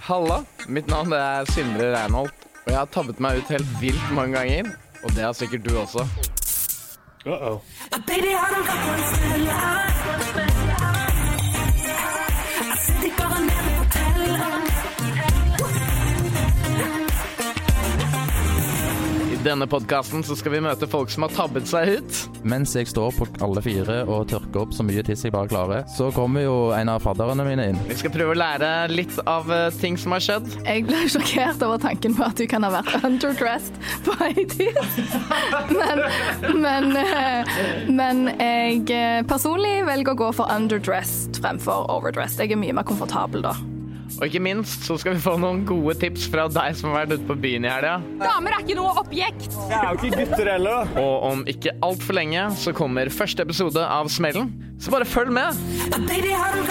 Halla, mitt navn det er Sindre Reinholt, og jeg har tabbet meg ut helt vilt mange ganger. Og det har sikkert du også. Uh-oh. Baby, denne podkasten skal vi møte folk som har tabbet seg ut. Mens jeg står på alle fire og tørker opp så mye tiss jeg bare klarer, så kommer jo en av fadderne mine inn. Vi skal prøve å lære litt av eh, ting som har skjedd. Jeg ble sjokkert over tanken på at du kan ha vært underdressed på dit. Men, men, eh, men jeg eh, personlig velger å gå for underdressed fremfor overdressed. Jeg er mye mer komfortabel da. Og ikke minst så skal vi få noen gode tips fra deg som har vært ute på byen i helga. Damer er ikke noe objekt. Jeg er jo ikke gutter heller. Og om ikke altfor lenge så kommer første episode av Smellen. Så bare følg med. Baby, har du